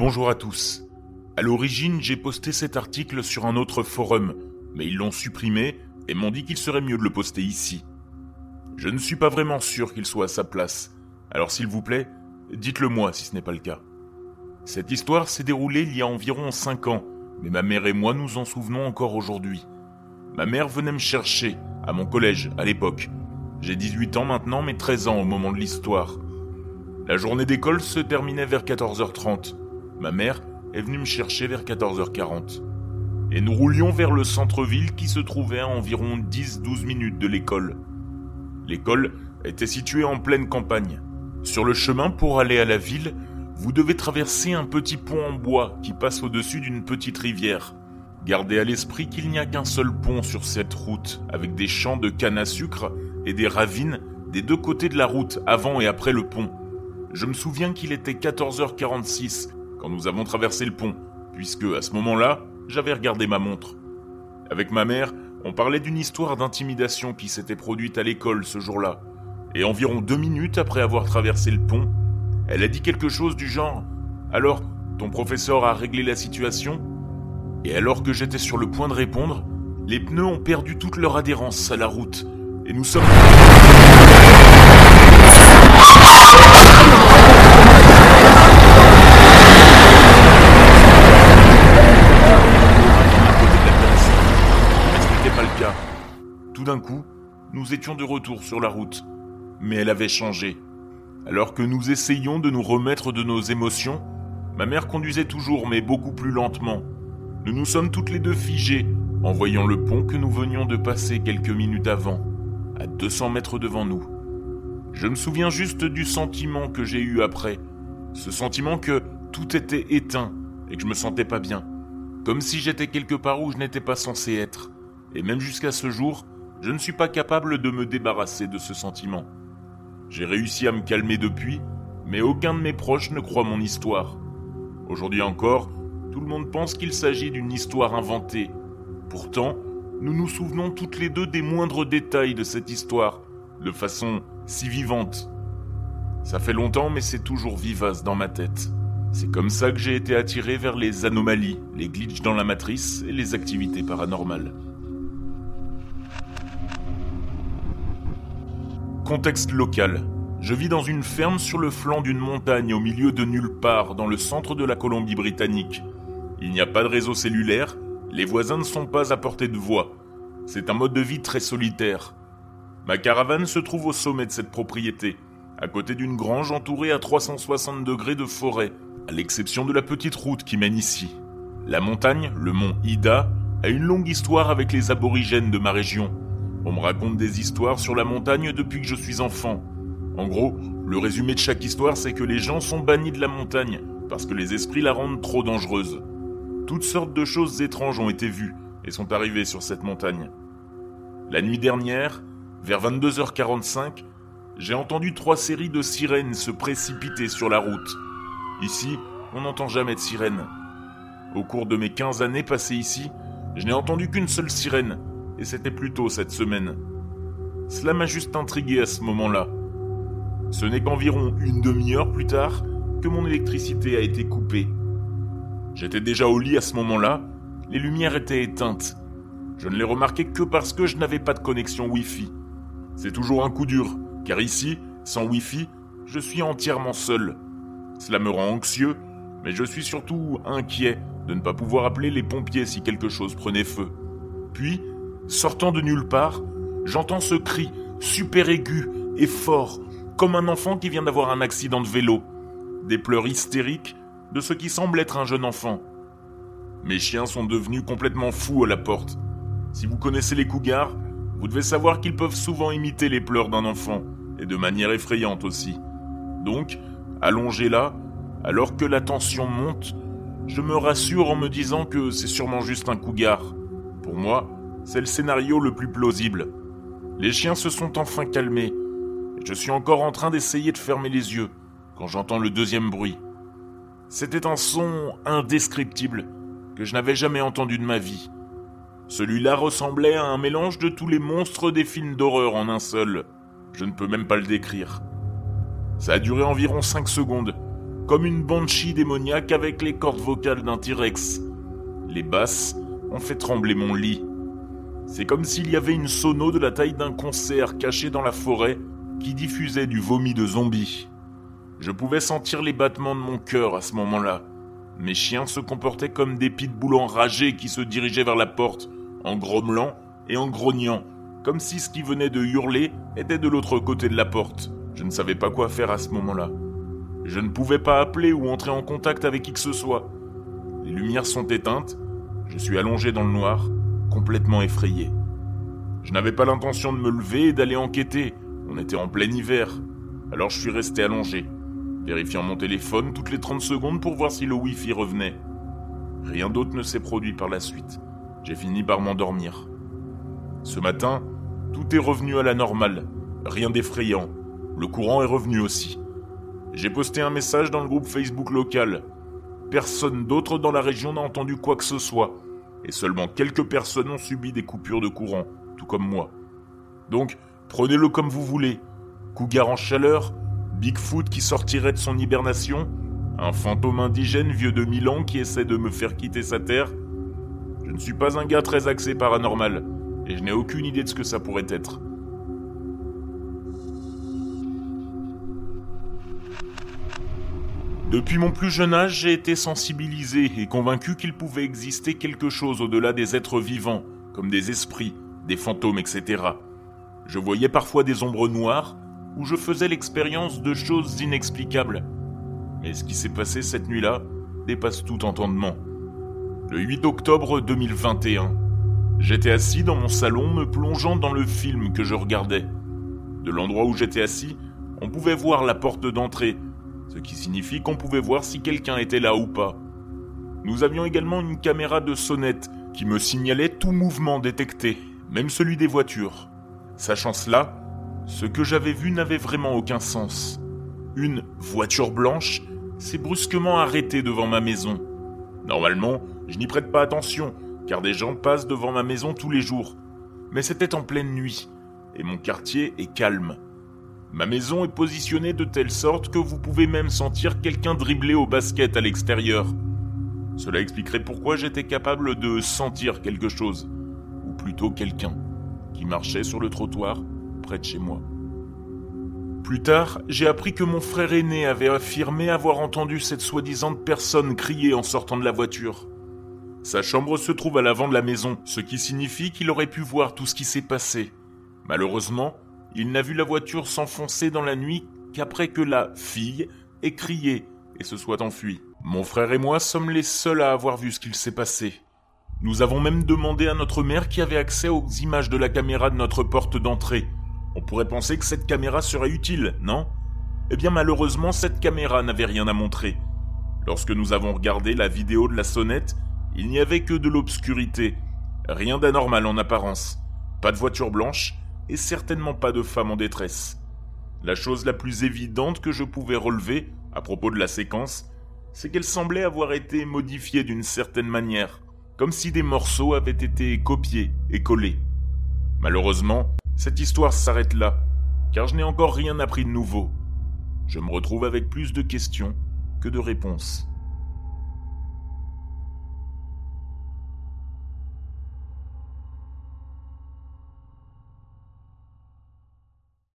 Bonjour à tous. À l'origine, j'ai posté cet article sur un autre forum, mais ils l'ont supprimé et m'ont dit qu'il serait mieux de le poster ici. Je ne suis pas vraiment sûr qu'il soit à sa place, alors s'il vous plaît, dites-le moi si ce n'est pas le cas. Cette histoire s'est déroulée il y a environ 5 ans, mais ma mère et moi nous en souvenons encore aujourd'hui. Ma mère venait me chercher, à mon collège, à l'époque. J'ai 18 ans maintenant, mais 13 ans au moment de l'histoire. La journée d'école se terminait vers 14h30. Ma mère est venue me chercher vers 14h40. Et nous roulions vers le centre-ville qui se trouvait à environ 10-12 minutes de l'école. L'école était située en pleine campagne. Sur le chemin pour aller à la ville, vous devez traverser un petit pont en bois qui passe au-dessus d'une petite rivière. Gardez à l'esprit qu'il n'y a qu'un seul pont sur cette route, avec des champs de canne à sucre et des ravines des deux côtés de la route, avant et après le pont. Je me souviens qu'il était 14h46 quand nous avons traversé le pont, puisque à ce moment-là, j'avais regardé ma montre. Avec ma mère, on parlait d'une histoire d'intimidation qui s'était produite à l'école ce jour-là. Et environ deux minutes après avoir traversé le pont, elle a dit quelque chose du genre Alors, ton professeur a réglé la situation? Et alors que j'étais sur le point de répondre, les pneus ont perdu toute leur adhérence à la route. Et nous sommes... Tout d'un coup, nous étions de retour sur la route. Mais elle avait changé. Alors que nous essayions de nous remettre de nos émotions, ma mère conduisait toujours, mais beaucoup plus lentement. Nous nous sommes toutes les deux figées en voyant le pont que nous venions de passer quelques minutes avant, à 200 mètres devant nous. Je me souviens juste du sentiment que j'ai eu après, ce sentiment que tout était éteint et que je me sentais pas bien, comme si j'étais quelque part où je n'étais pas censé être. Et même jusqu'à ce jour, je ne suis pas capable de me débarrasser de ce sentiment. J'ai réussi à me calmer depuis, mais aucun de mes proches ne croit mon histoire. Aujourd'hui encore, tout le monde pense qu'il s'agit d'une histoire inventée. Pourtant, nous nous souvenons toutes les deux des moindres détails de cette histoire, de façon si vivante. Ça fait longtemps, mais c'est toujours vivace dans ma tête. C'est comme ça que j'ai été attiré vers les anomalies, les glitches dans la matrice et les activités paranormales. Contexte local. Je vis dans une ferme sur le flanc d'une montagne au milieu de nulle part dans le centre de la Colombie-Britannique. Il n'y a pas de réseau cellulaire, les voisins ne sont pas à portée de voix. C'est un mode de vie très solitaire. Ma caravane se trouve au sommet de cette propriété, à côté d'une grange entourée à 360 degrés de forêt, à l'exception de la petite route qui mène ici. La montagne, le mont Ida, a une longue histoire avec les aborigènes de ma région. On me raconte des histoires sur la montagne depuis que je suis enfant. En gros, le résumé de chaque histoire, c'est que les gens sont bannis de la montagne parce que les esprits la rendent trop dangereuse. Toutes sortes de choses étranges ont été vues et sont arrivées sur cette montagne. La nuit dernière, vers 22h45, j'ai entendu trois séries de sirènes se précipiter sur la route. Ici, on n'entend jamais de sirènes. Au cours de mes 15 années passées ici, je n'ai entendu qu'une seule sirène, et c'était plus tôt cette semaine. Cela m'a juste intrigué à ce moment-là. Ce n'est qu'environ une demi-heure plus tard que mon électricité a été coupée. J'étais déjà au lit à ce moment-là, les lumières étaient éteintes. Je ne les remarquais que parce que je n'avais pas de connexion Wi-Fi. C'est toujours un coup dur, car ici, sans Wi-Fi, je suis entièrement seul. Cela me rend anxieux, mais je suis surtout inquiet de ne pas pouvoir appeler les pompiers si quelque chose prenait feu. Puis, Sortant de nulle part, j'entends ce cri, super aigu et fort, comme un enfant qui vient d'avoir un accident de vélo. Des pleurs hystériques de ce qui semble être un jeune enfant. Mes chiens sont devenus complètement fous à la porte. Si vous connaissez les cougars, vous devez savoir qu'ils peuvent souvent imiter les pleurs d'un enfant, et de manière effrayante aussi. Donc, allongé là, alors que la tension monte, je me rassure en me disant que c'est sûrement juste un cougar. Pour moi, c'est le scénario le plus plausible. Les chiens se sont enfin calmés, je suis encore en train d'essayer de fermer les yeux quand j'entends le deuxième bruit. C'était un son indescriptible que je n'avais jamais entendu de ma vie. Celui-là ressemblait à un mélange de tous les monstres des films d'horreur en un seul. Je ne peux même pas le décrire. Ça a duré environ 5 secondes, comme une banshee démoniaque avec les cordes vocales d'un T-Rex. Les basses ont fait trembler mon lit. C'est comme s'il y avait une sono de la taille d'un concert caché dans la forêt qui diffusait du vomi de zombies. Je pouvais sentir les battements de mon cœur à ce moment-là. Mes chiens se comportaient comme des pitbulls enragés qui se dirigeaient vers la porte, en grommelant et en grognant, comme si ce qui venait de hurler était de l'autre côté de la porte. Je ne savais pas quoi faire à ce moment-là. Je ne pouvais pas appeler ou entrer en contact avec qui que ce soit. Les lumières sont éteintes, je suis allongé dans le noir, complètement effrayé. Je n'avais pas l'intention de me lever et d'aller enquêter, on était en plein hiver. Alors je suis resté allongé vérifiant mon téléphone toutes les 30 secondes pour voir si le Wi-Fi revenait. Rien d'autre ne s'est produit par la suite. J'ai fini par m'endormir. Ce matin, tout est revenu à la normale. Rien d'effrayant. Le courant est revenu aussi. J'ai posté un message dans le groupe Facebook local. Personne d'autre dans la région n'a entendu quoi que ce soit. Et seulement quelques personnes ont subi des coupures de courant, tout comme moi. Donc, prenez-le comme vous voulez. Cougar en chaleur, Bigfoot qui sortirait de son hibernation Un fantôme indigène vieux de mille ans qui essaie de me faire quitter sa terre Je ne suis pas un gars très axé paranormal, et je n'ai aucune idée de ce que ça pourrait être. Depuis mon plus jeune âge, j'ai été sensibilisé et convaincu qu'il pouvait exister quelque chose au-delà des êtres vivants, comme des esprits, des fantômes, etc. Je voyais parfois des ombres noires, où je faisais l'expérience de choses inexplicables. Mais ce qui s'est passé cette nuit-là dépasse tout entendement. Le 8 octobre 2021, j'étais assis dans mon salon me plongeant dans le film que je regardais. De l'endroit où j'étais assis, on pouvait voir la porte d'entrée, ce qui signifie qu'on pouvait voir si quelqu'un était là ou pas. Nous avions également une caméra de sonnette qui me signalait tout mouvement détecté, même celui des voitures. Sachant cela, ce que j'avais vu n'avait vraiment aucun sens. Une voiture blanche s'est brusquement arrêtée devant ma maison. Normalement, je n'y prête pas attention, car des gens passent devant ma maison tous les jours. Mais c'était en pleine nuit, et mon quartier est calme. Ma maison est positionnée de telle sorte que vous pouvez même sentir quelqu'un dribbler au basket à l'extérieur. Cela expliquerait pourquoi j'étais capable de sentir quelque chose, ou plutôt quelqu'un, qui marchait sur le trottoir de chez moi. Plus tard, j'ai appris que mon frère aîné avait affirmé avoir entendu cette soi-disant personne crier en sortant de la voiture. Sa chambre se trouve à l'avant de la maison, ce qui signifie qu'il aurait pu voir tout ce qui s'est passé. Malheureusement, il n'a vu la voiture s'enfoncer dans la nuit qu'après que la fille ait crié et se soit enfuie. Mon frère et moi sommes les seuls à avoir vu ce qu'il s'est passé. Nous avons même demandé à notre mère qui avait accès aux images de la caméra de notre porte d'entrée, on pourrait penser que cette caméra serait utile, non? Eh bien malheureusement, cette caméra n'avait rien à montrer. Lorsque nous avons regardé la vidéo de la sonnette, il n'y avait que de l'obscurité. Rien d'anormal en apparence. Pas de voiture blanche et certainement pas de femme en détresse. La chose la plus évidente que je pouvais relever à propos de la séquence, c'est qu'elle semblait avoir été modifiée d'une certaine manière, comme si des morceaux avaient été copiés et collés. Malheureusement, cette histoire s'arrête là, car je n'ai encore rien appris de nouveau. Je me retrouve avec plus de questions que de réponses.